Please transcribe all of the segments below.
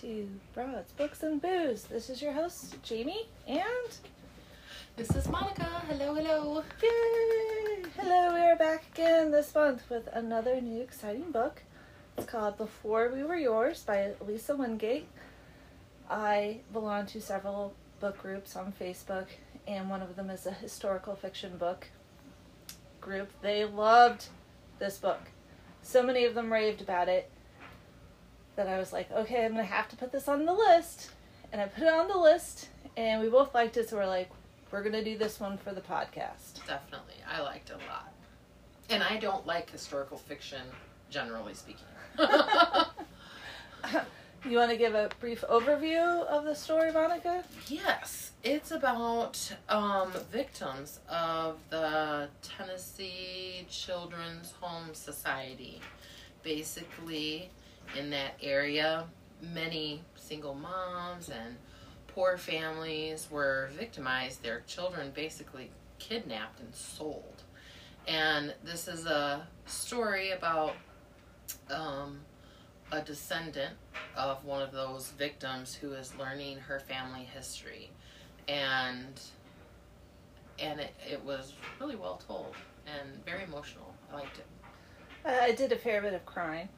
to Broads, Books, and Booze. This is your host, Jamie, and This is Monica. Hello, hello. yay! Hello, we are back again this month with another new exciting book. It's called Before We Were Yours by Lisa Wingate. I belong to several book groups on Facebook, and one of them is a historical fiction book group. They loved this book. So many of them raved about it that I was like, okay, I'm gonna have to put this on the list. And I put it on the list, and we both liked it, so we're like, we're gonna do this one for the podcast. Definitely. I liked it a lot. And I don't like historical fiction, generally speaking. You want to give a brief overview of the story, Monica? yes, it's about um, victims of the Tennessee Children's Home Society. Basically, in that area, many single moms and poor families were victimized, their children basically kidnapped and sold. And this is a story about um, a descendant of one of those victims who is learning her family history. And and it, it was really well told and very emotional. I liked it. I did a fair bit of crying.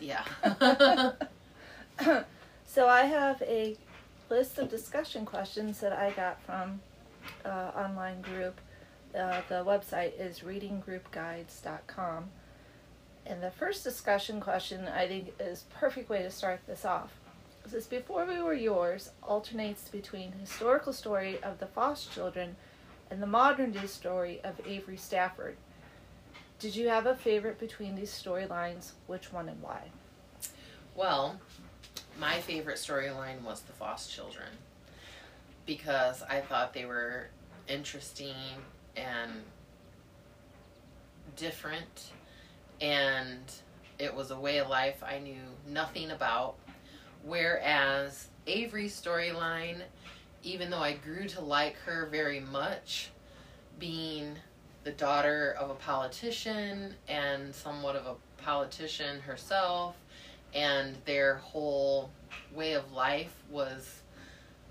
Yeah. so I have a list of discussion questions that I got from uh, online group. Uh, the website is readinggroupguides.com. And the first discussion question I think is perfect way to start this off. It says before we were yours alternates between historical story of the Foss children and the modern day story of Avery Stafford. Did you have a favorite between these storylines? Which one and why? Well, my favorite storyline was the Foss children because I thought they were interesting and different, and it was a way of life I knew nothing about. Whereas Avery's storyline, even though I grew to like her very much, being the daughter of a politician and somewhat of a politician herself, and their whole way of life was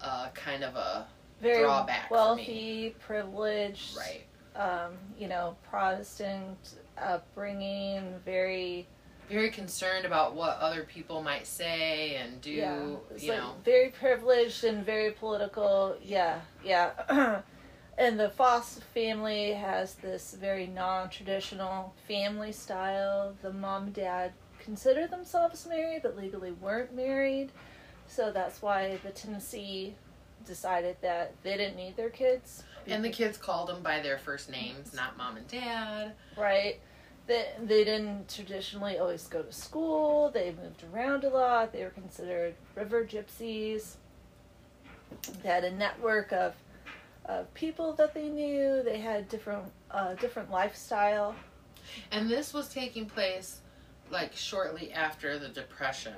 uh, kind of a Very drawback for wealthy, privileged, right. um, you know, Protestant upbringing, very Very concerned about what other people might say and do. yeah, you like know, very privileged and very political. Yeah, yeah. and the Foss family has this very non-traditional family style. The mom and dad consider themselves married, but legally weren't married. So that's why the Tennessee decided that they didn't need their kids. and the kids called them by their first names, not mom and dad. right? They, they didn't traditionally always go to school. They moved around a lot. They were considered river gypsies. They had a network of, of people that they knew. They had different uh, different lifestyle. And this was taking place like shortly after the Depression,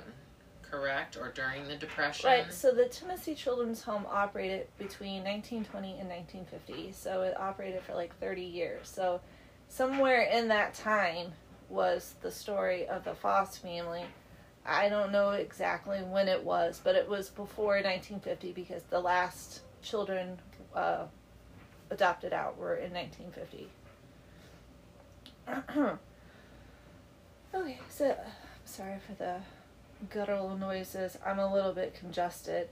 correct? Or during the Depression? Right. So the Tennessee Children's Home operated between 1920 and 1950. So it operated for like 30 years. So somewhere in that time was the story of the Foss family. I don't know exactly when it was, but it was before 1950 because the last children uh, adopted out were in 1950. okay, so sorry for the guttural noises. I'm a little bit congested.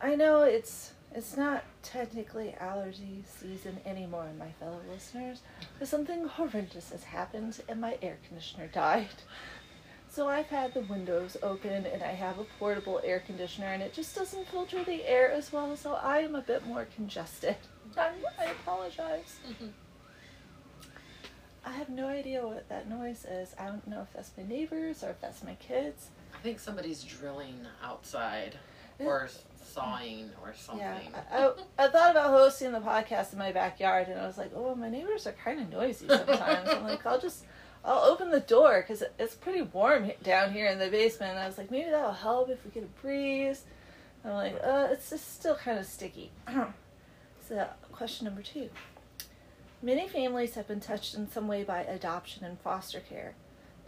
I know it's it's not technically allergy season anymore, my fellow listeners, but something horrendous has happened and my air conditioner died. So I've had the windows open and I have a portable air conditioner and it just doesn't filter the air as well, so I am a bit more congested. I apologize. I have no idea what that noise is. I don't know if that's my neighbors or if that's my kids. I think somebody's drilling outside or sawing or something. Yeah, I, I, I thought about hosting the podcast in my backyard, and I was like, oh, my neighbors are kind of noisy sometimes. I'm like, I'll just, I'll open the door because it's pretty warm down here in the basement. And I was like, maybe that'll help if we get a breeze. I'm like, uh, it's just still kind of sticky. so, question number two. Many families have been touched in some way by adoption and foster care.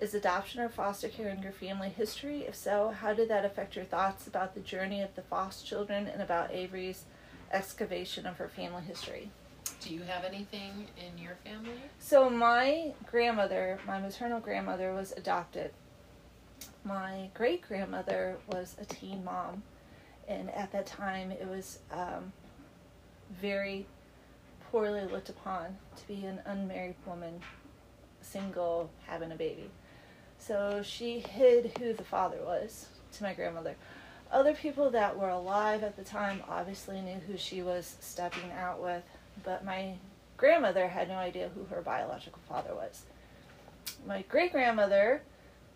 Is adoption or foster care in your family history? If so, how did that affect your thoughts about the journey of the foster children and about Avery's excavation of her family history? Do you have anything in your family? So, my grandmother, my maternal grandmother, was adopted. My great grandmother was a teen mom, and at that time it was um, very poorly looked upon to be an unmarried woman, single, having a baby. So she hid who the father was to my grandmother. Other people that were alive at the time obviously knew who she was stepping out with, but my grandmother had no idea who her biological father was. My great grandmother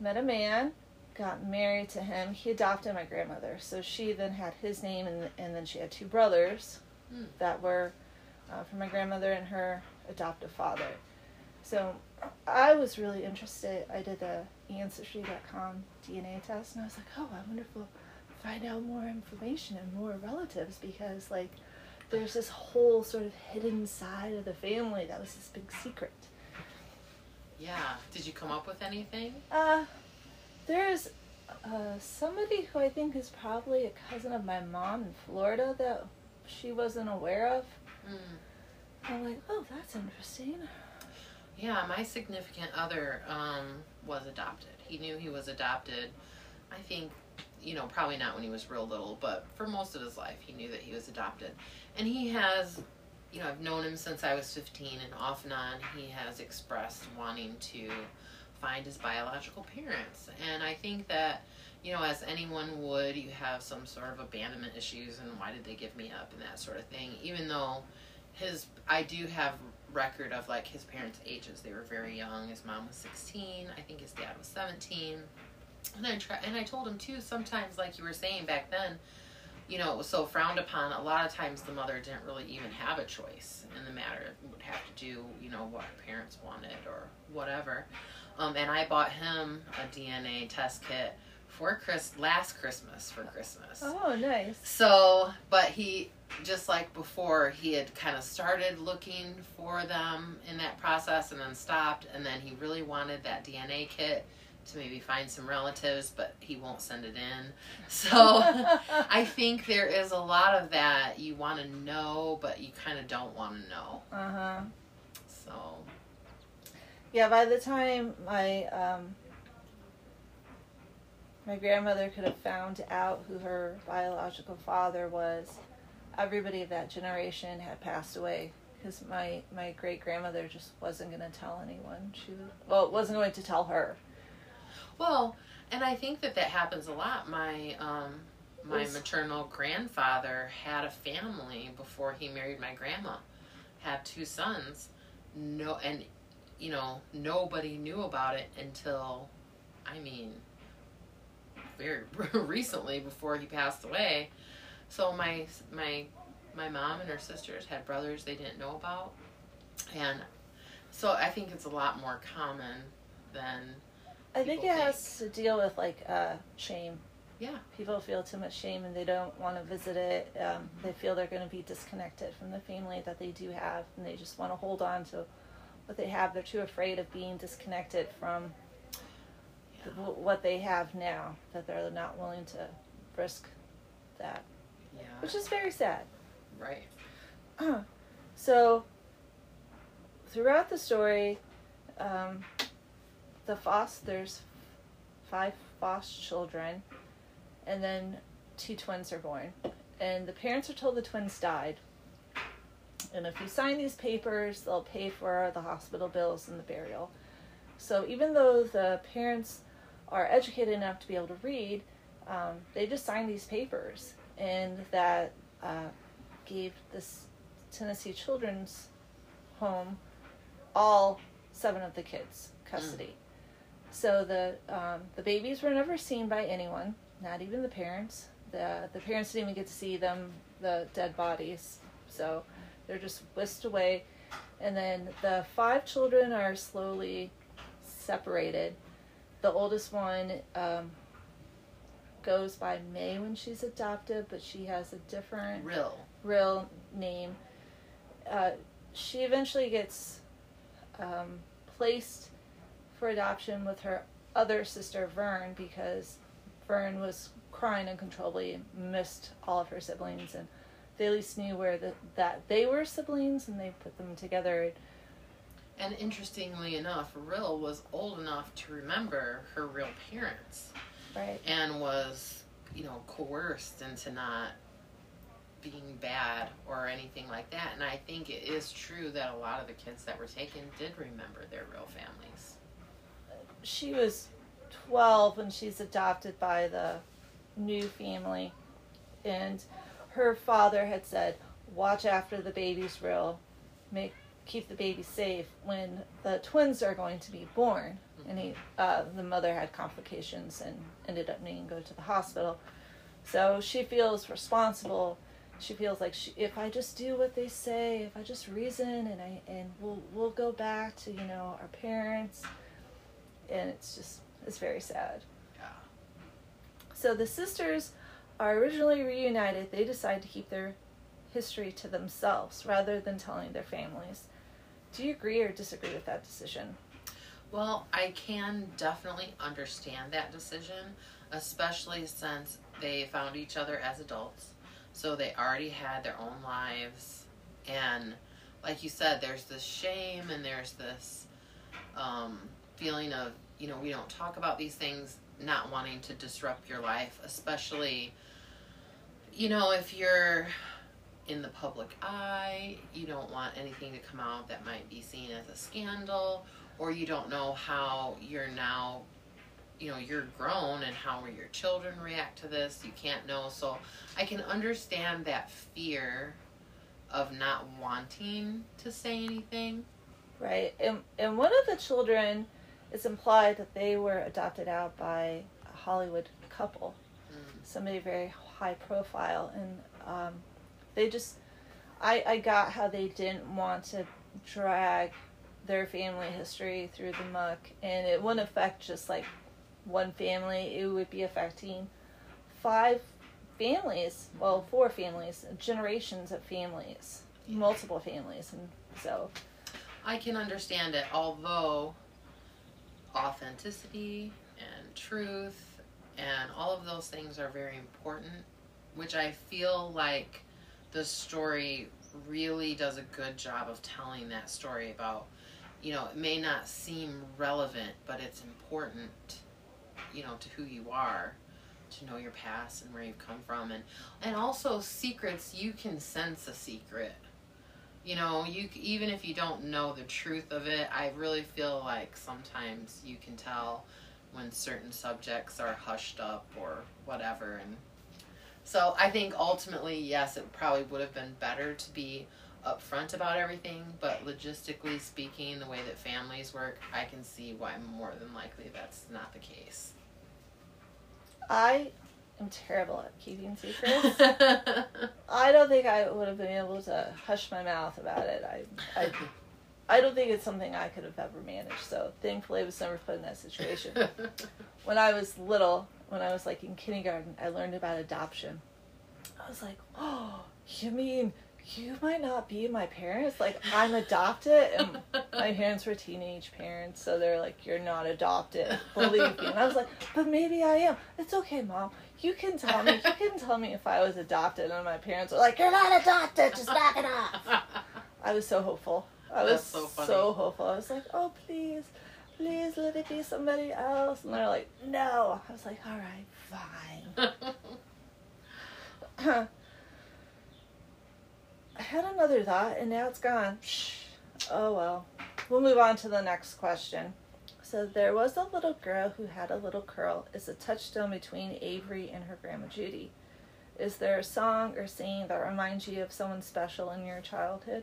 met a man, got married to him. He adopted my grandmother. So she then had his name, and, and then she had two brothers Hmm. that were uh, from my grandmother and her adoptive father. So I was really interested. I did the Ancestry.com DNA test, and I was like, oh, I wonder if we'll find out more information and more relatives because, like, there's this whole sort of hidden side of the family that was this big secret. Yeah. Did you come up with anything? Uh, there's uh, somebody who I think is probably a cousin of my mom in Florida that she wasn't aware of. Mm. I'm like, oh, that's interesting. Yeah, my significant other um, was adopted. He knew he was adopted. I think, you know, probably not when he was real little, but for most of his life, he knew that he was adopted. And he has, you know, I've known him since I was 15, and off and on, he has expressed wanting to find his biological parents. And I think that, you know, as anyone would, you have some sort of abandonment issues and why did they give me up and that sort of thing. Even though his, I do have record of like his parents' ages. They were very young. His mom was 16. I think his dad was 17. And I try, and I told him too. Sometimes, like you were saying back then, you know, it was so frowned upon. A lot of times, the mother didn't really even have a choice in the matter. It would have to do, you know, what her parents wanted or whatever. Um, and I bought him a DNA test kit for Chris last Christmas for Christmas. Oh, nice. So, but he just like before, he had kind of started looking for them in that process and then stopped. And then he really wanted that DNA kit to maybe find some relatives, but he won't send it in. So, I think there is a lot of that you want to know, but you kind of don't want to know. Uh huh. So, Yeah, by the time my um, my grandmother could have found out who her biological father was, everybody of that generation had passed away because my my great grandmother just wasn't going to tell anyone. She was, well, wasn't going to tell her. Well, and I think that that happens a lot. My um, my Was- maternal grandfather had a family before he married my grandma. Had two sons. No, and you know nobody knew about it until, I mean, very recently before he passed away. So my my my mom and her sisters had brothers they didn't know about, and so I think it's a lot more common than I think it has to deal with like uh, shame. Yeah. People feel too much shame and they don't want to visit it. Um, they feel they're going to be disconnected from the family that they do have, and they just want to hold on to what they have. They're too afraid of being disconnected from Yeah. the, what they have now that they're not willing to risk that, Yeah. which is very sad. Right. so, throughout the story, um, the Foss, there's five Foss children, and then two twins are born. And the parents are told the twins died. And if you sign these papers, they'll pay for the hospital bills and the burial. So even though the parents are educated enough to be able to read, um, they just signed these papers, and that uh, gave this Tennessee Children's Home all seven of the kids custody. So the um, the babies were never seen by anyone, not even the parents. the The parents didn't even get to see them, the dead bodies. So they're just whisked away, and then the five children are slowly separated. The oldest one um, goes by May when she's adopted, but she has a different Real. real name. Uh, she eventually gets um, placed for adoption with her other sister Fern because Fern was crying uncontrollably, missed all of her siblings, and they at least knew where the, that they were siblings, and they put them together. And interestingly enough, Rill was old enough to remember her real parents Right. and was, you know, coerced into not being bad or anything like that. And I think it is true that a lot of the kids that were taken did remember their real families. She was 12 when she's adopted by the new family, and her father had said, "Watch after the baby's Rill, make keep the baby safe when the twins are going to be born." And he, uh, the mother had complications and ended up needing to go to the hospital. So she feels responsible. She feels like she, if I just do what they say, if I just reason, and I and we'll we'll go back to you know our parents, and it's just it's very sad. Yeah. So the sisters are originally reunited. They decide to keep their history to themselves rather than telling their families. Do you agree or disagree with that decision? Well, I can definitely understand that decision, especially since they found each other as adults. So they already had their own lives. And like you said, there's this shame and there's this um, feeling of, you know, we don't talk about these things, not wanting to disrupt your life, especially, you know, if you're in the public eye, you don't want anything to come out that might be seen as a scandal or you don't know how you're now you know you're grown and how will your children react to this you can't know so i can understand that fear of not wanting to say anything Right. And and one of the children it's implied that they were adopted out by a Hollywood couple. Mm. Somebody very high profile and um, they just I I got how they didn't want to drag their family history through the muck and it wouldn't affect just like one family, it would be affecting five families, well, four families, generations of families, multiple families and so i can understand it although authenticity and truth and all of those things are very important which i feel like the story really does a good job of telling that story about you know it may not seem relevant but it's important you know to who you are to know your past and where you've come from and and also secrets you can sense a secret you know you even if you don't know the truth of it i really feel like sometimes you can tell when certain subjects are hushed up or whatever and so i think ultimately yes it probably would have been better to be upfront about everything but logistically speaking the way that families work i can see why more than likely that's not the case. I am terrible at keeping secrets. I don't think I would have been able to hush my mouth about it. I, I, I don't think it's something I could have ever managed. So thankfully, I was never put in that situation. When I was little, when I was like in kindergarten, I learned about adoption. I was like, oh, you mean you might not be my parents? Like I'm adopted, and my parents were teenage parents, so they're like, you're not adopted, believe me. And I was like, but maybe I am. It's okay, mom. You can tell me. You can tell me if I was adopted. And my parents were like, you're not adopted. Just knock it off. I was so hopeful. I was That's so funny. so hopeful. I was like, oh please, please let it be somebody else. And they're like, no. I was like, all right, fine. I had another thought and now it's gone. Oh well. We'll move on to the next question. So there was a little girl who had a little curl. It's a touchstone between Avery and her grandma Judy. Is there a song or scene that reminds you of someone special in your childhood?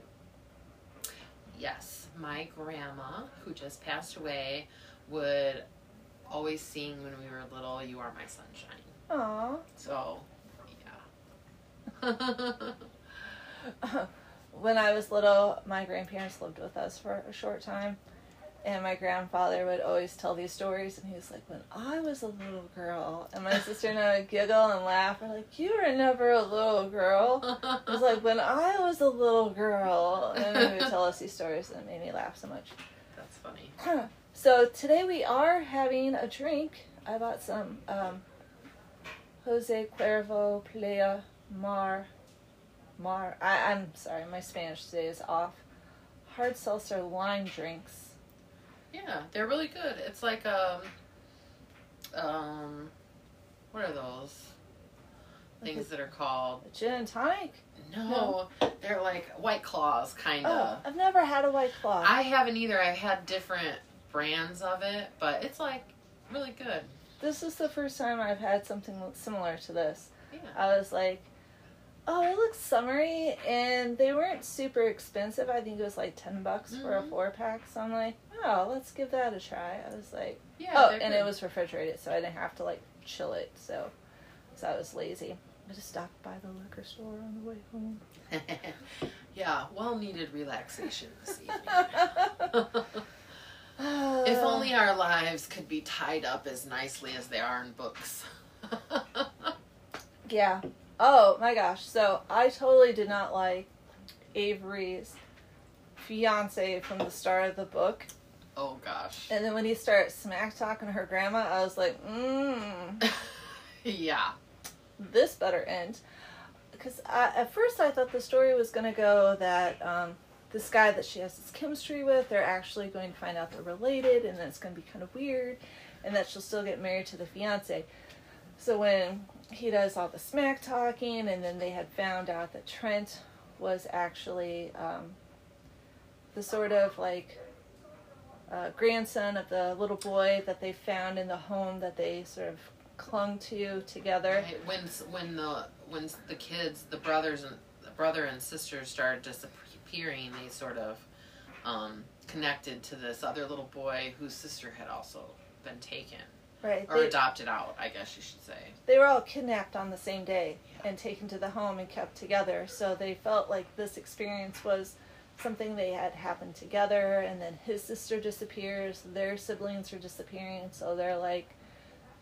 Yes, my grandma, who just passed away, would always sing when we were little, You Are My Sunshine. Aw. So, yeah. when I was little, my grandparents lived with us for a short time, and my grandfather would always tell these stories. And he was like, "When I was a little girl," and my sister and I would giggle and laugh. We're like, "You were never a little girl." It was like when I was a little girl, and he would tell us these stories, and it made me laugh so much. That's funny. So today we are having a drink. I bought some um, Jose Cuervo Playa Mar Mar. I, I'm sorry, my Spanish today is off. Hard seltzer lime drinks. Yeah, they're really good. It's like um, um, what are those Like things that are called? a gin and tonic. No, they're like White Claws, kind of. Oh. I've never had a white claw. I haven't either. I've had different brands of it, but it's like really good. this is the first time I've had something similar to this. Yeah. I was like, oh, it looks summery, and they weren't super expensive. I think it was like ten bucks for a Mhm. four pack. So I'm like, oh, let's give that a try. I was like, Yeah. oh, and good. it was refrigerated, so I didn't have to like chill it. So, so I was lazy. I just stopped by the liquor store on the way home. yeah, well needed relaxation this evening. if only our lives could be tied up as nicely as they are in books. Yeah. Oh my gosh. So I totally did not like Avery's fiance from the start of the book. oh gosh. And then when he starts smack talking her grandma, I was like, mmm, yeah. this better end. Because at first I thought the story was going to go that um, this guy that she has this chemistry with, they're actually going to find out they're related, and then it's going to be kind of weird, and that she'll still get married to the fiance. So when he does all the smack talking, and then they had found out that Trent was actually um, the sort of like uh, grandson of the little boy that they found in the home that they sort of clung to together. Right, When when the when the kids, the brothers and the brother and sister started disappearing, they sort of um, connected to this other little boy whose sister had also been taken Right. or They, adopted out. I guess you should say. they were all kidnapped on the same day and taken to the home and kept together. So they felt like this experience was something they had happened together. And then his sister disappears, their siblings are disappearing. So they're like,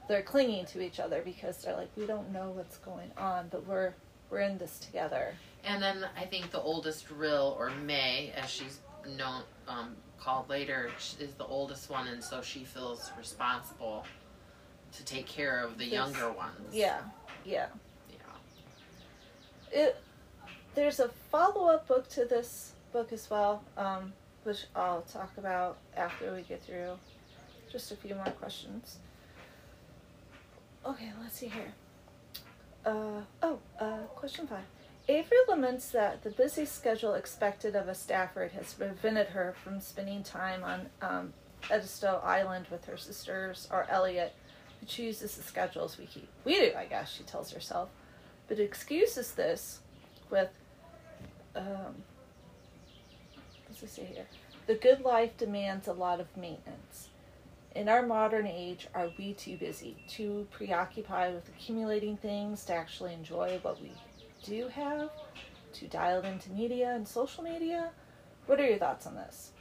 they're clinging to each other because they're like, we don't know what's going on, but we're we're in this together. And then I think the oldest Rill or May, as she's known um, called later, is the oldest one, and so she feels responsible to take care of the younger ones. Yeah, yeah. Yeah. it there's a follow-up book to this book as well um, which i'll talk about after we get through just a few more questions okay let's see here uh, oh uh, question five avery laments that the busy schedule expected of a stafford has prevented her from spending time on um, edisto island with her sisters or elliot who chooses the schedules we keep we do i guess she tells herself but excuses this with um, what's say here? The good life demands a lot of maintenance. In our modern age, are we too busy, too preoccupied with accumulating things to actually enjoy what we do have, too dialed into media and social media? What are your thoughts on this?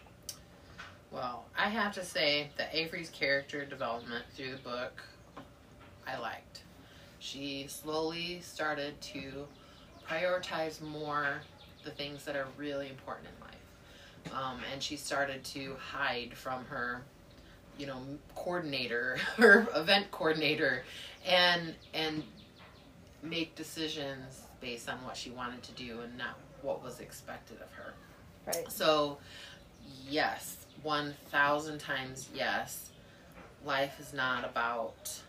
Well, I have to say that Avery's character development through the book, I liked. She slowly started to prioritize more the things that are really important in life. Um, and she started to hide from her, you know, coordinator, her event coordinator, and and make decisions based on what she wanted to do and not what was expected of her. Right. So, yes, 1000 times yes. Life is not about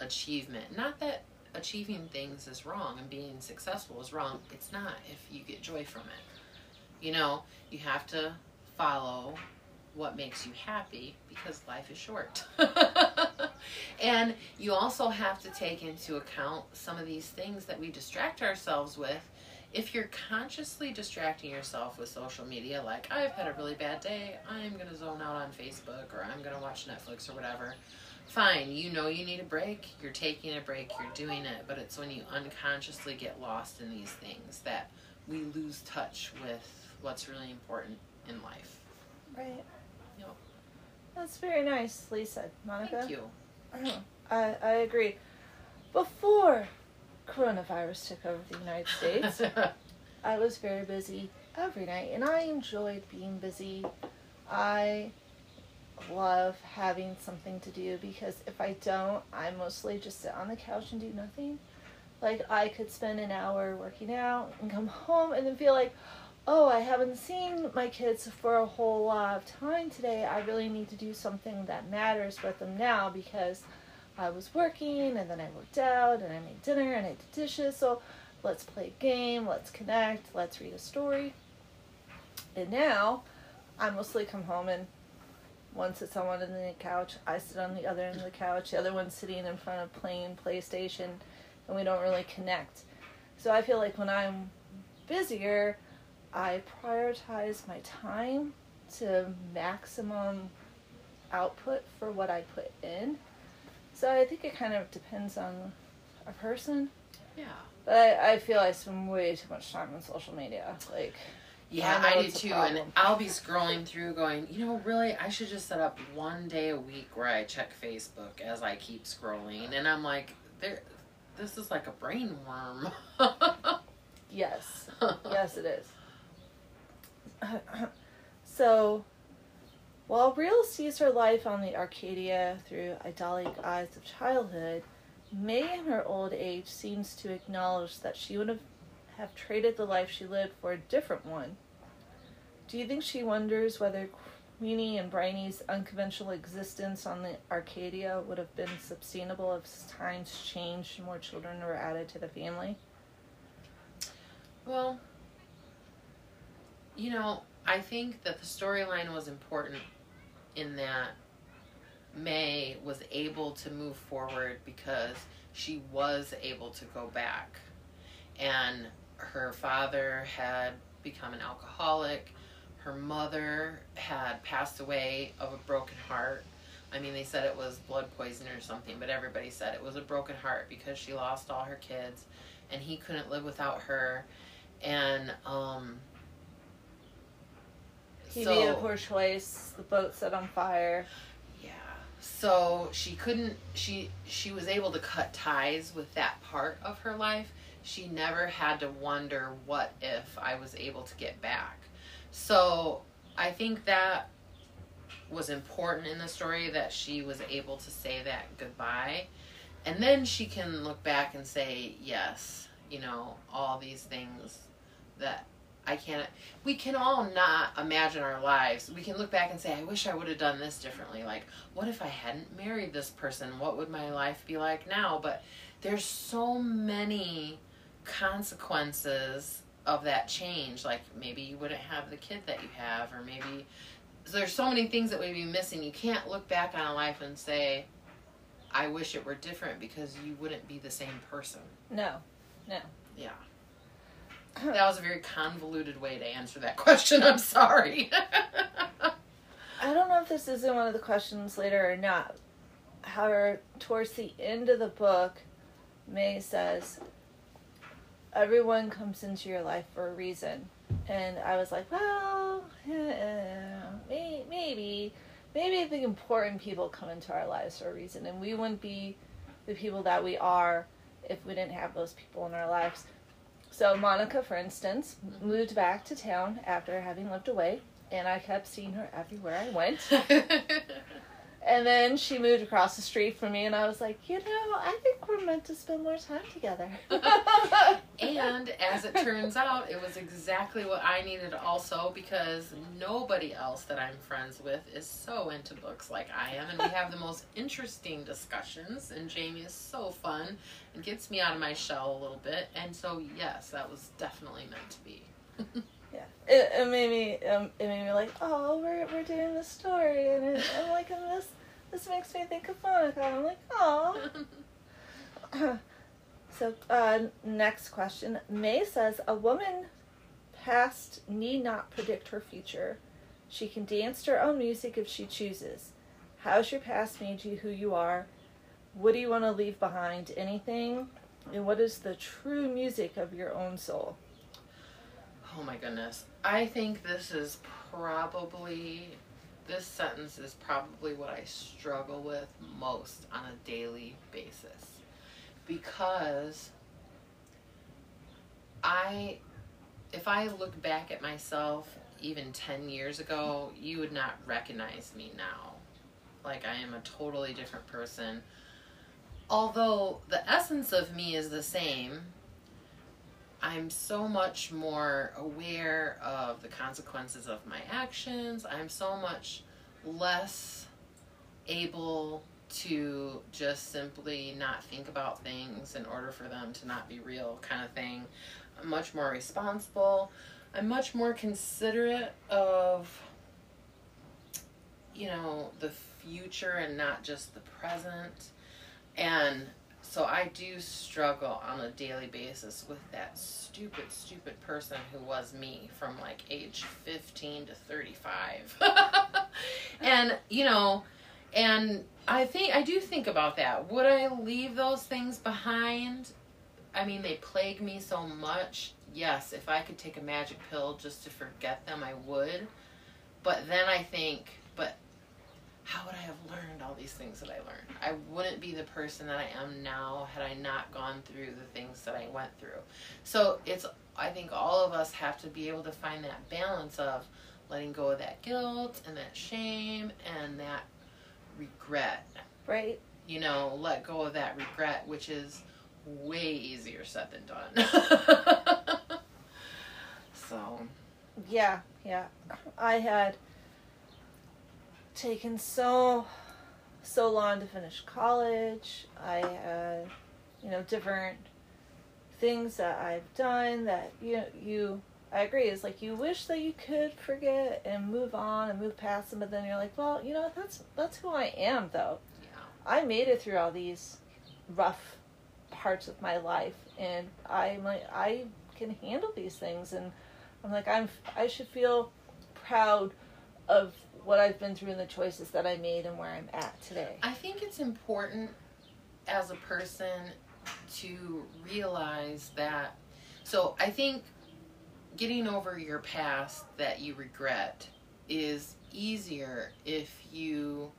achievement. Not that achieving things is wrong and being successful is wrong. It's not if you get joy from it. You know, you have to follow what makes you happy because life is short. and you also have to take into account some of these things that we distract ourselves with if you're consciously distracting yourself with social media, like I've had a really bad day, I'm gonna zone out on Facebook or I'm gonna watch Netflix or whatever. Fine, you know you need a break, you're taking a break, you're doing it, but it's when you unconsciously get lost in these things that we lose touch with what's really important in life. Right. Yep. That's very nicely said, Monica. Thank you. Uh-huh. I, I agree. Before coronavirus took over the United States, I was very busy every night, and I enjoyed being busy. I love having something to do because if I don't, I mostly just sit on the couch and do nothing. Like I could spend an hour working out and come home and then feel like, oh, I haven't seen my kids for a whole lot of time today. I really need to do something that matters with them now because I was working and then I worked out and I made dinner and I did dishes. So let's play a game, let's connect, let's read a story. And now I mostly come home and one sits on one end of the couch, I sit on the other end of the couch, the other one's sitting in front of playing PlayStation, and we don't really connect. So I feel like when I'm busier, I prioritize my time to maximum output for what I put in. So I think it kind of depends on a person. Yeah. But I, I feel I spend way too much time on social media. Like, Yeah, I I, do too. And. I'll be scrolling through going, you know, really, I should just set up one day a week where I check Facebook as I keep scrolling. And I'm like, there, this is like a brain worm. yes. yes, it is. so, while Rill sees her life on the Arcadia through idyllic eyes of childhood, May in her old age seems to acknowledge that she would have, have traded the life she lived for a different one. Do you think she wonders whether Queenie and Briny's unconventional existence on the Arcadia would have been sustainable if times changed and more children were added to the family? Well, you know, I think that the storyline was important in that May was able to move forward because she was able to go back. And her father had become an alcoholic. Her mother had passed away of a broken heart. I mean, they said it was blood poison or something, but everybody said it was a broken heart because she lost all her kids and he couldn't live without her and um He so, made a poor choice. The boat set on fire. yeah so she couldn't she she was able to cut ties with that part of her life she never had to wonder what if i was able to get back so i think that was important in the story that she was able to say that goodbye and then she can look back and say yes you know all these things that I can't. We can all not imagine our lives. We can look back and say, I wish I would have done this differently. Like, what if I hadn't married this person? What would my life be like now? But there's so many consequences of that change. Like, maybe you wouldn't have the kid that you have, or maybe. So there's so many things that we'd be missing. You can't look back on a life and say, I wish it were different because you wouldn't be the same person. No, no. Yeah. That was a very convoluted way to answer that question. I'm sorry. I don't know if this is in one of the questions later or not. However, towards the end of the book, May says, Everyone comes into your life for a reason. And I was like, well, yeah, may- maybe. Maybe the important people come into our lives for a reason. And we wouldn't be the people that we are if we didn't have those people in our lives. So, Monica, for instance, moved back to town after having lived away. And I kept seeing her everywhere I went. And then she moved across the street from me, and I was like, you know, I think we're meant to spend more time together. and as it turns out, it was exactly what I needed also because nobody else that I'm friends with is so into books like I am. And we have the most interesting discussions. And Jamie is so fun and gets me out of my shell a little bit. And so, yes, that was definitely meant to be. yeah, it, it made me, um, it made me like, oh, we're we're doing this story, and it, I'm like, and this this makes me think of Monica. I'm like, oh. so, uh, next question. May says a woman past need not predict her future. She can dance to her own music if she chooses. How's your past made you who you are? What do you want to leave behind? Anything? And what is the true music of your own soul? Oh my goodness. I think this is probably, this sentence is probably what I struggle with most on a daily basis. Because I, if I look back at myself even 10 years ago, you would not recognize me now. like I am a totally different person. Although the essence of me is the same, I'm so much more aware of the consequences of my actions. I'm so much less able to just simply not think about things in order for them to not be real, kind of thing. I'm much more responsible. I'm much more considerate of, you know, the future and not just the present. And so I do struggle on a daily basis with that stupid, stupid person who was me from like age 15 to 35. and, you know, and I think, I do think about that. Would I leave those things behind? I mean, they plague me so much. Yes, if I could take a magic pill just to forget them, I would. But then I think, how would I have learned all these things that I learned? I wouldn't be the person that I am now had I not gone through the things that I went through. So it's, I think all of us have to be able to find that balance of letting go of that guilt and that shame and that regret. Right. You know, let go of that regret, which is way easier said than done. so, Yeah, yeah. I had taken so so long to finish college. I had, you know, different things that I've done that you you I agree. It's like you wish that you could forget and move on and move past them, but then you're like, well, you know, that's that's who I am, though. yeah. I made it through all these rough parts of my life, and I'm like, I can handle these things, and I'm like, I'm I should feel proud of what I've been through and the choices that I made and where I'm at today. I think it's important as a person to realize that. So I think getting over your past that you regret is easier if you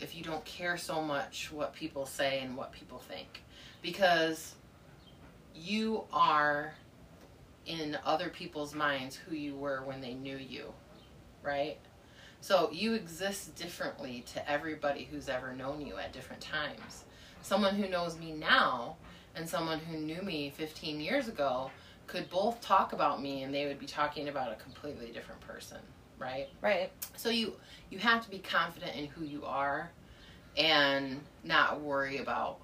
if you don't care so much what people say and what people think because you are in other people's minds who you were when they knew you right so you exist differently to everybody who's ever known you at different times. Someone who knows me now and someone who knew me 15 years ago could both talk about me and they would be talking about a completely different person, right? Right. So you you have to be confident in who you are and not worry about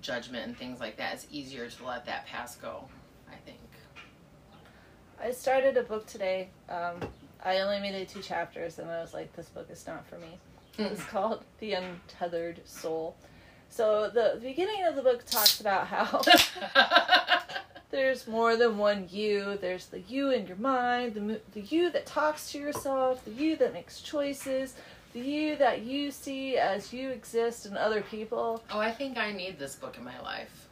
judgment and things like that. It's easier to let that pass go, I think. I started a book today. Um, I only made it two chapters, and I was like, this book is not for me. It's called The Untethered Soul. So the beginning of the book talks about how there's more than one you. There's the you in your mind, the the you that talks to yourself, the you that makes choices, the you that you see as you exist in other people. oh, I think I need this book in my life.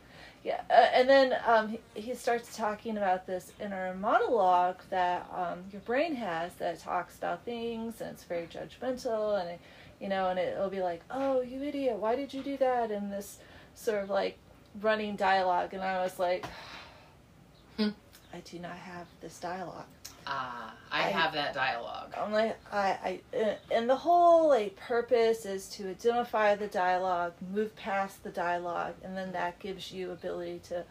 Yeah, uh, and then um, he, he starts talking about this inner monologue that um, your brain has that talks about things and it's very judgmental and it, you know, and it'll be like, "Oh, you idiot! Why did you do that?" And this sort of like running dialogue, and I was like, Hmm. "I do not have this dialogue." Ah, I, I- have that dialogue. I'm like, I, I, uh, and the whole like purpose is to identify the dialogue, move past the dialogue, and then that gives you ability to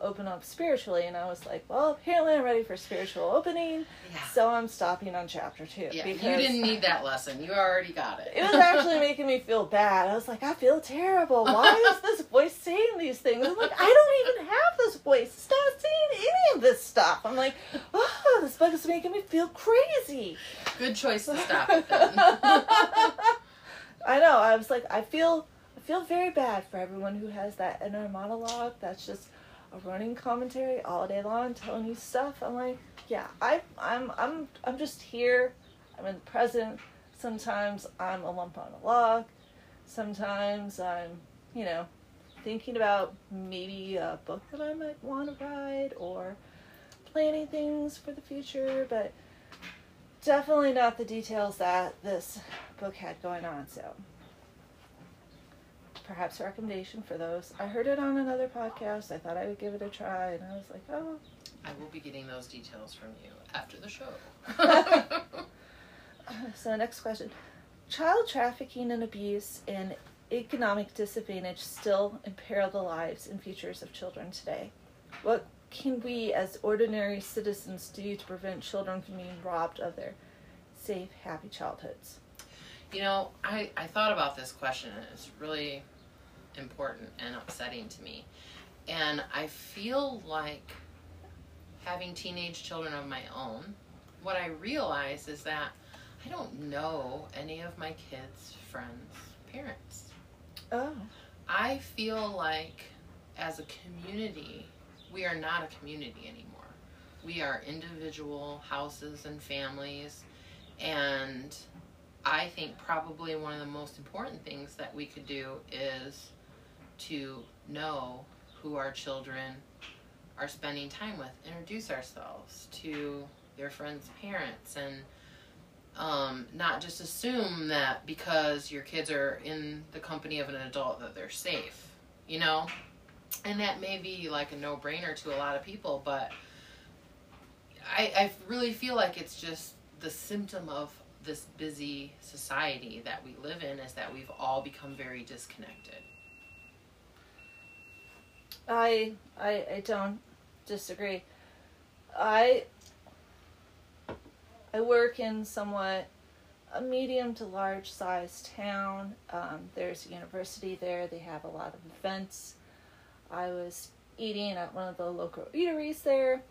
open up spiritually. And I was like, well, apparently I'm ready for spiritual opening, Yeah. so I'm stopping on chapter two. Yeah, you didn't need that lesson. You already got it. It was actually making me feel bad. I was like, I feel terrible. Why is this voice saying these things? I'm like, I don't even have this voice. It's not saying any of this stuff. I'm like, oh, this book is making me feel crazy. good choice to stop it then. I know. I was like, I feel, I feel very bad for everyone who has that inner monologue. That's just running commentary all day long, telling you stuff. I'm like, yeah, I, I'm, I'm, I'm just here. I'm in the present. Sometimes I'm a lump on a log. Sometimes I'm, you know, thinking about maybe a book that I might want to write or planning things for the future, but definitely not the details that this book had going on. So, perhaps a recommendation for those. I heard it on another podcast. I thought I would give it a try, and I was like, oh. I will be getting those details from you after the show. Uh, so, next question child trafficking and abuse and economic disadvantage still imperil the lives and futures of children today. What can we as ordinary citizens do to prevent children from being robbed of their safe, happy childhoods? You know, I, I thought about this question and it's really important and upsetting to me. And I feel like having teenage children of my own, what I realize is that I don't know any of my kids' friends' parents. Oh. I feel like as a community, we are not a community anymore. We are individual houses and families. And I think probably one of the most important things that we could do is to know who our children are spending time with, introduce ourselves to their friends' parents, and um, not just assume that because your kids are in the company of an adult that they're safe, you know? And that may be like a no brainer to a lot of people, but I, I really feel like it's just the symptom of this busy society that we live in is that we've all become very disconnected. I I I don't disagree. I I work in somewhat a medium to large size town. Um, there's a university there. They have a lot of events. I was eating at one of the local eateries there,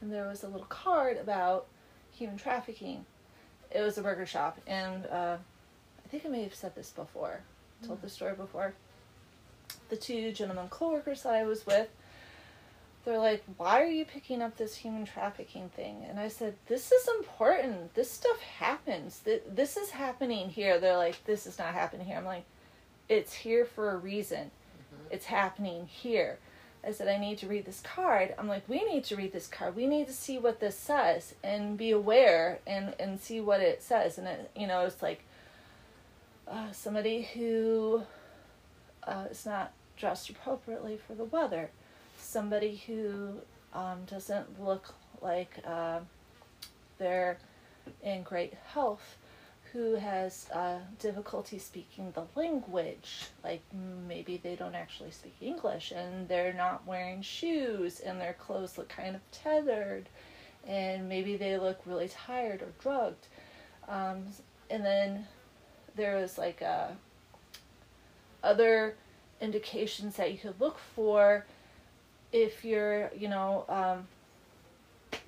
and there was a little card about human trafficking. It was a burger shop, and uh, I think I may have said this before, told the story before. The two gentlemen co-workers that I was with, they're like, "Why are you picking up this human trafficking thing?" And I said, "This is important. This stuff happens. Th- This is happening here." They're like, "This is not happening here." I'm like, "It's here for a reason. It's happening here." I said, I need to read this card. I'm like, we need to read this card. We need to see what this says and be aware and, and see what it says. And, it, you know, it's like uh, somebody who is not dressed appropriately for the weather, somebody who um, doesn't look like uh, they're in great health, who has uh, difficulty speaking the language. Like maybe they don't actually speak English and they're not wearing shoes and their clothes look kind of tethered and maybe they look really tired or drugged. Um, and then there was like uh, other indications that you could look for if you're, you know, um,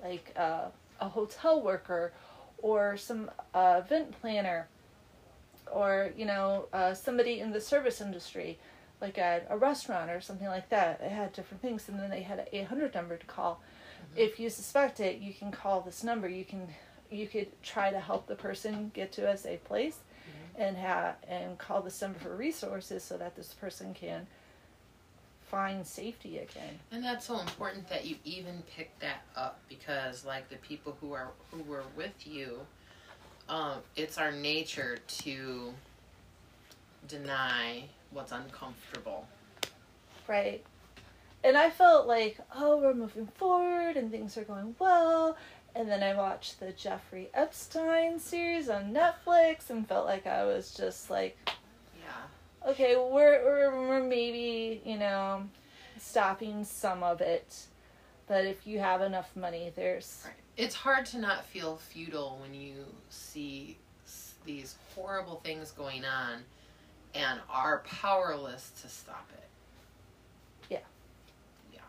like uh, a hotel worker or some uh, event planner or you know uh, somebody in the service industry like at a restaurant or something like that. They had different things and then they had an 800 number to call. If you suspect it you can call this number. You can you could try to help the person get to a safe place and have and call the center for resources so that this person can find safety again And that's so important that you even pick that up because, like the people who are who were with you, um, it's our nature to deny what's uncomfortable. Right. And I felt like, oh, we're moving forward and things are going well. And then I watched the Jeffrey Epstein series on Netflix and felt like I was just like, Yeah. okay, we're, we're, we're maybe, you know, stopping some of it. But if you have enough money, there's. Right. It's hard to not feel futile when you see these horrible things going on and are powerless to stop it. Yeah. Yeah.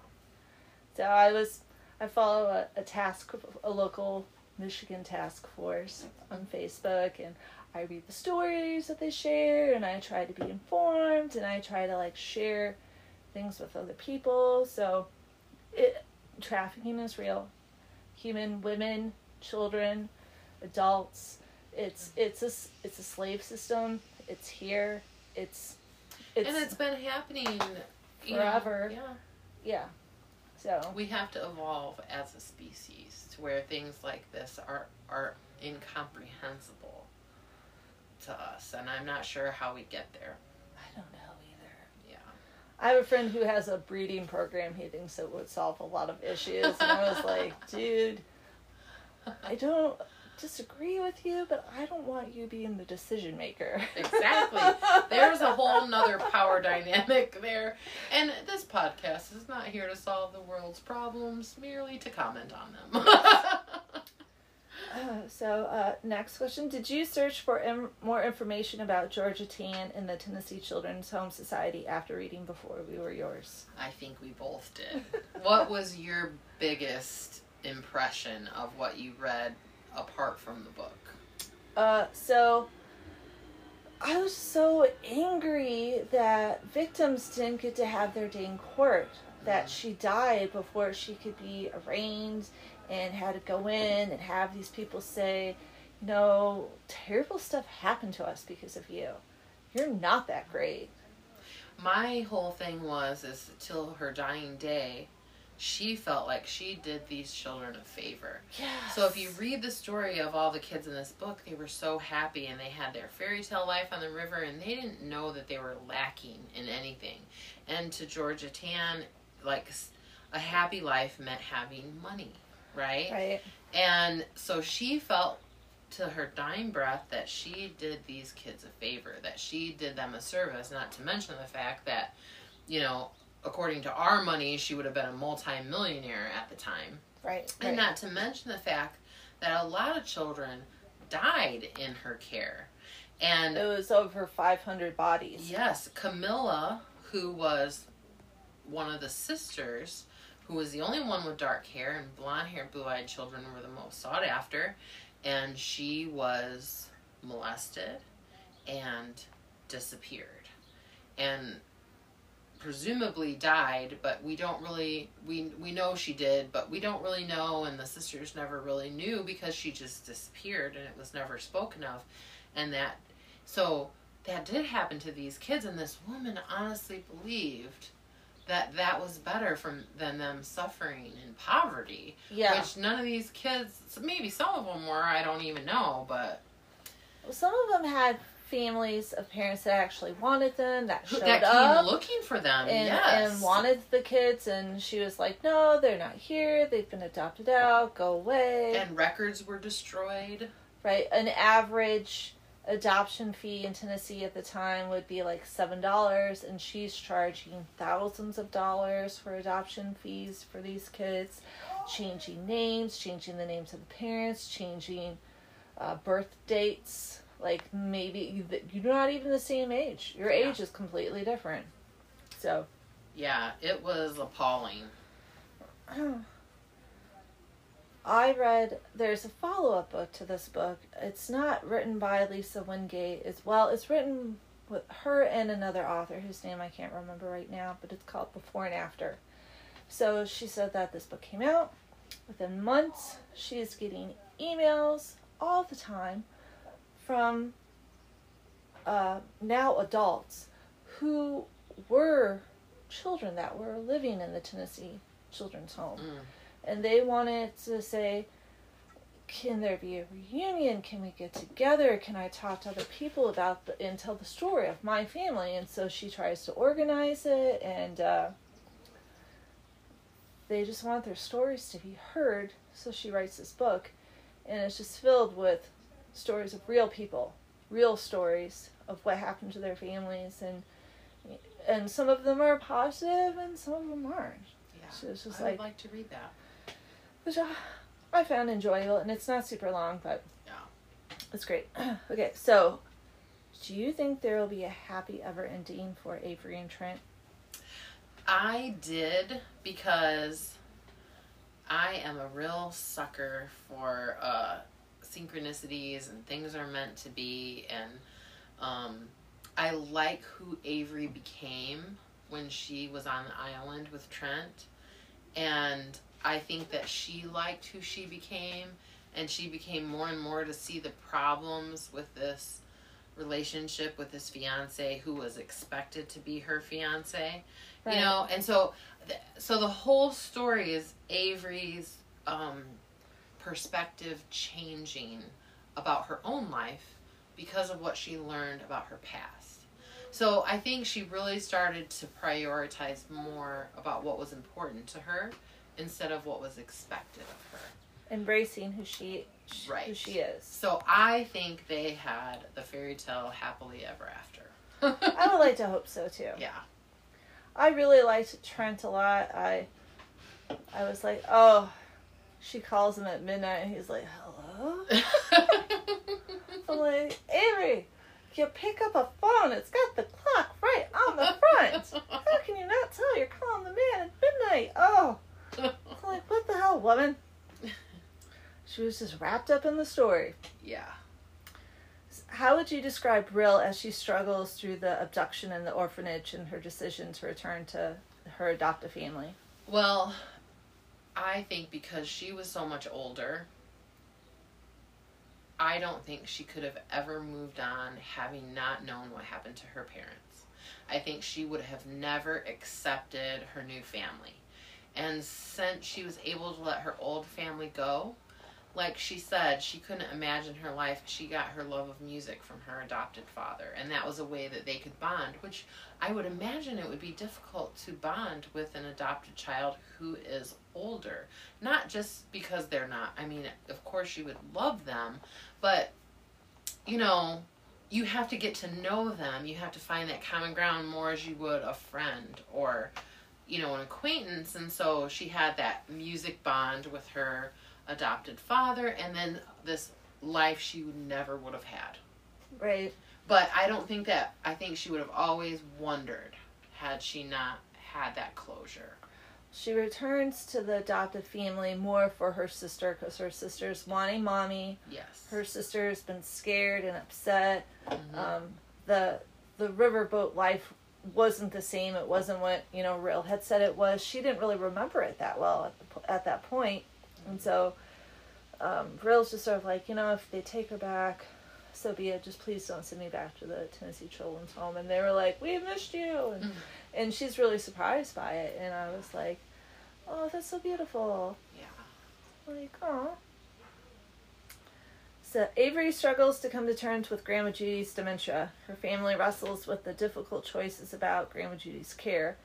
So I was, I follow a, a task, a local Michigan task force on Facebook, and I read the stories that they share, and I try to be informed, and I try to like share things with other people. So, it trafficking is real. Human women, children, adults. It's it's a it's a slave system. It's here. It's it's, and it's been happening you know, Forever. yeah. yeah. So We have to evolve as a species to where things like this are are incomprehensible to us, and I'm not sure how we get there. I don't know either. Yeah. I have a friend who has a breeding program. He thinks it would solve a lot of issues, and I was like, dude, I don't disagree with you, but I don't want you being the decision maker. Exactly. There's a whole nother power dynamic there. And this podcast is not here to solve the world's problems, merely to comment on them. Uh, so, uh, next question. Did you search for Im- more information about Georgia Tann and the Tennessee Children's Home Society after reading Before We Were Yours? I think we both did. what was your biggest impression of what you read apart from the book? Uh, so, I was so angry that victims didn't get to have their day in court, that she died before she could be arraigned and had to go in and have these people say, you know, terrible stuff happened to us because of you. You're not that great. My whole thing was is till her dying day, she felt like she did these children a favor. Yeah. So if you read the story of all the kids in this book, they were so happy and they had their fairy tale life on the river and they didn't know that they were lacking in anything. And to Georgia Tann, like a happy life meant having money, right? Right. And so she felt to her dying breath that she did these kids a favor, that she did them a service, not to mention the fact that, you know, according to our money, she would have been a multimillionaire at the time. Right. And not to mention the fact that a lot of children died in her care. And it was over 500 bodies. yes, Camellia, who was one of the sisters, who was the only one with dark hair and blonde hair, blue eyed children were the most sought after. And she was molested and disappeared. And presumably died, but we don't really we we know she did, but we don't really know and the sisters never really knew because she just disappeared and it was never spoken of. And that so that did happen to these kids and this woman honestly believed that that was better from than them suffering in poverty Yeah. which none of these kids maybe some of them were i don't even know but Some of them had families of parents that actually wanted them, that showed that up. looking for them and, yes. and wanted the kids and she was like no they're not here they've been adopted out go away. And records were destroyed. Right an average adoption fee in tennessee at the time would be like seven dollars and she's charging thousands of dollars for adoption fees for these kids. Changing names changing the names of the parents changing uh, birth dates like maybe you- you're not even the same age your Yeah. age is completely different so yeah it was appalling I read there's a follow up book to this book. It's not written by Lisa Wingate. It's well, it's written with her and another author whose name I can't remember right now, but it's called Before and After. So she said that this book came out. Within months, she is getting emails all the time from uh, now adults who were children that were living in the Tennessee Children's Home. Mm. and they wanted to say can there be a reunion? Can we get together? Can i talk to other people about the and tell the story of my family? And so she tries to organize it and uh, they just want their stories to be heard. So she writes this book and it's just filled with stories of real people real stories of what happened to their families and and some of them are positive and some of them aren't yeah so it's just i like would like to read that which I, I found enjoyable, and it's not super long, but Yeah. it's great. okay, so do you think there will be a happy ever ending for Avery and Trent? I did because I am a real sucker for uh, synchronicities and things are meant to be, and um, I like who Avery became when she was on the island with Trent, and I think that she liked who she became, and she became more and more to see the problems with this relationship with this fiance who was expected to be her fiance you know and so th- so the whole story is avery's um perspective changing about her own life because of what she learned about her past so i think she really started to prioritize more about what was important to her instead of what was expected of her embracing who she who Right. she is. So I think they had the fairy tale happily ever after. I would like to hope so too. yeah. I really liked Trent a lot. I I was like, oh, she calls him at midnight and he's like, hello. I'm like, Avery, you pick up a phone. It's got the clock right on the front. How can you not tell you're calling the man at midnight? Oh, I'm like, what the hell, woman? She was just wrapped up in the story. yeah. How would you describe Rill as she struggles through the abduction and the orphanage and her decision to return to her adoptive family? Well, I think because she was so much older, I don't think she could have ever moved on having not known what happened to her parents. I think she would have never accepted her new family. And since she was able to let her old family go, like she said, she couldn't imagine her life. She got her love of music from her adopted father, and that was a way that they could bond, which I would imagine it would be difficult to bond with an adopted child who is older. Not just because they're not, I mean, of course you would love them, but, you know, you have to get to know them. You have to find that common ground more as you would a friend or, you know, an acquaintance. And so she had that music bond with her adopted father, and then this life she would never would have had. Right. But I don't think that I think she would have always wondered had she not had that closure. She returns to the adoptive family more for her sister because her sister's wanting mommy. Yes. Her sister's been scared and upset. Mhm. Um, the the riverboat life wasn't the same. It wasn't what you know Rill had said it was. She didn't really remember it that well at, the, at that point. point, and so um, Rill's just sort of like you know if they take her back, so be it. Just please don't send me back to the Tennessee Children's Home. And they were like, we missed you, and Mhm. And she's really surprised by it. And I was like, oh, that's so beautiful. yeah. Like, oh. So Avery struggles to come to terms with Grandma Judy's dementia. Her family wrestles with the difficult choices about Grandma Judy's care.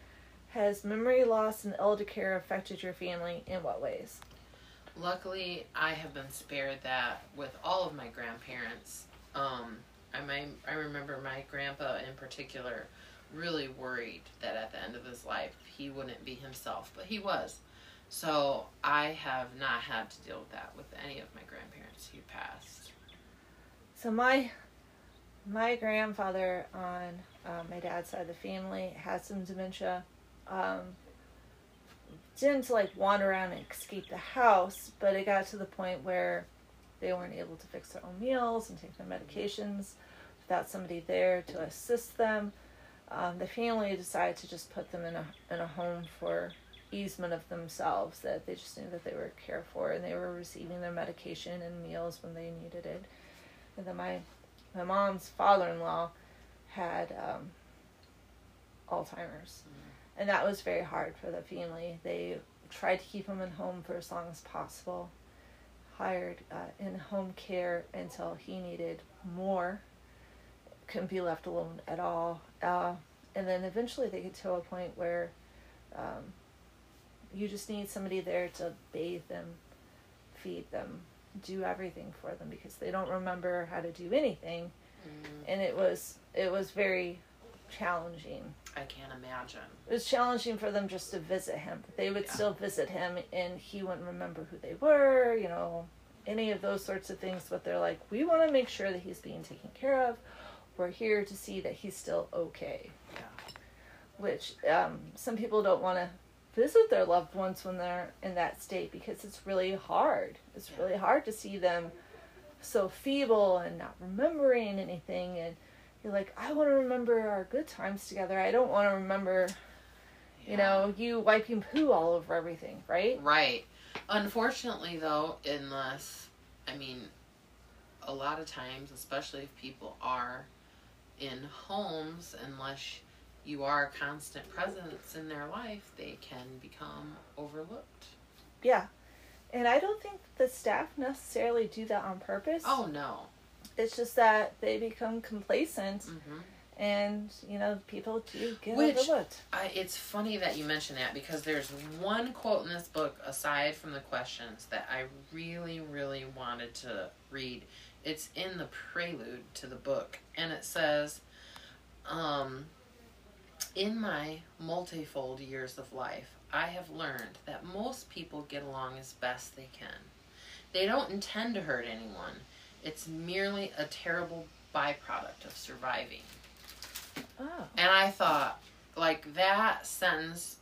Has memory loss and elder care affected your family? In what ways? Luckily, I have been spared that with all of my grandparents. Um, I may, I remember my grandpa in particular really worried that at the end of his life he wouldn't be himself, but he was. So I have not had to deal with that with any of my grandparents who passed. So my my grandfather on um, my dad's side of the family had some dementia. Um, didn't like wander around and escape the house, but it got to the point where they weren't able to fix their own meals and take their medications without somebody there to assist them. Um, the family decided to just put them in a in a home for easement of themselves. That they just knew that they were cared for and they were receiving their medication and meals when they needed it. And then my my mom's father in law had um, Alzheimer's, and that was very hard for the family. They tried to keep him in home for as long as possible. Hired uh, in home care until he needed more. Couldn't be left alone at all. Uh, and then eventually they get to a point where um, you just need somebody there to bathe them, feed them, do everything for them because they don't remember how to do anything and it was it was very challenging I can't imagine. it was challenging for them just to visit him they would Yeah. still visit him and he wouldn't remember who they were you know any of those sorts of things but they're like we want to make sure that he's being taken care of we're here to see that he's still okay Yeah. which um, some people don't want to visit their loved ones when they're in that state because it's really hard. It's Yeah. really hard to see them so feeble and not remembering anything. And you're like, I want to remember our good times together. I don't want to remember, you know, you wiping poo all over everything, right? Right. Unfortunately, though, unless, I mean, a lot of times, especially if people are in homes, unless you are a constant presence in their life, they can become overlooked. Yeah. And I don't think the staff necessarily do that on purpose. Oh, no. It's just that they become complacent hmm and you know people do get Which- overlooked. I, it's funny that you mention that because there's one quote in this book, aside from the questions, that I really, really wanted to read. It's in the prelude to the book, and it says, um, In my multifold years of life, I have learned that most people get along as best they can. They don't intend to hurt anyone, it's merely a terrible byproduct of surviving. Oh, And I thought, like, that sentence,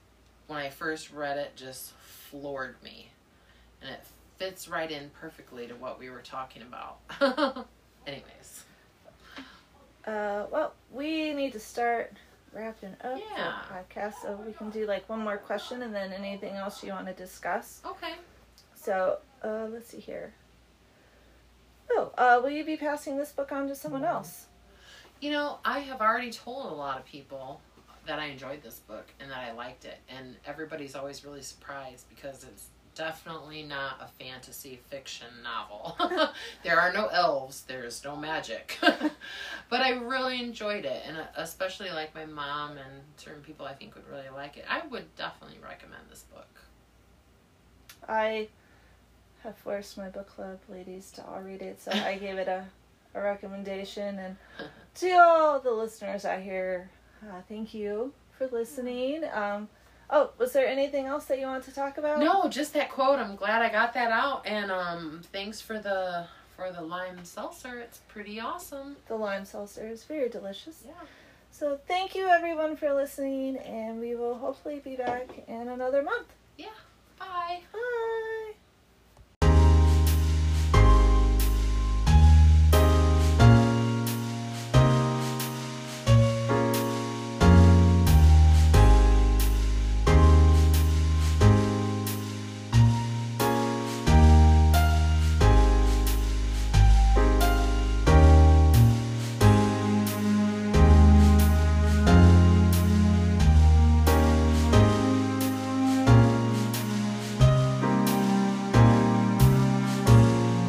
when I first read it, just floored me. And it fits right in perfectly to what we were talking about. Anyways. uh, well, we need to start wrapping up Yeah. the podcast, so we can do like one more question and then anything else you want to discuss. Okay. So, uh, let's see here. Oh, uh, will you be passing this book on to someone else? You know, I have already told a lot of people that I enjoyed this book and that I liked it. And everybody's always really surprised because it's definitely not a fantasy fiction novel. there are no elves, there's no magic. but I really enjoyed it. And especially like my mom and certain people I think would really like it. I would definitely recommend this book. I have forced my book club ladies to all read it, so I gave it a, a recommendation. And to all the listeners out here, uh, thank you for listening. Um, oh, was there anything else that you want to talk about? No, just that quote. I'm glad I got that out. And um, thanks for the for the lime seltzer. It's pretty awesome. The lime seltzer is very delicious. Yeah. So thank you everyone for listening, and we will hopefully be back in another month. Yeah. Bye. Bye.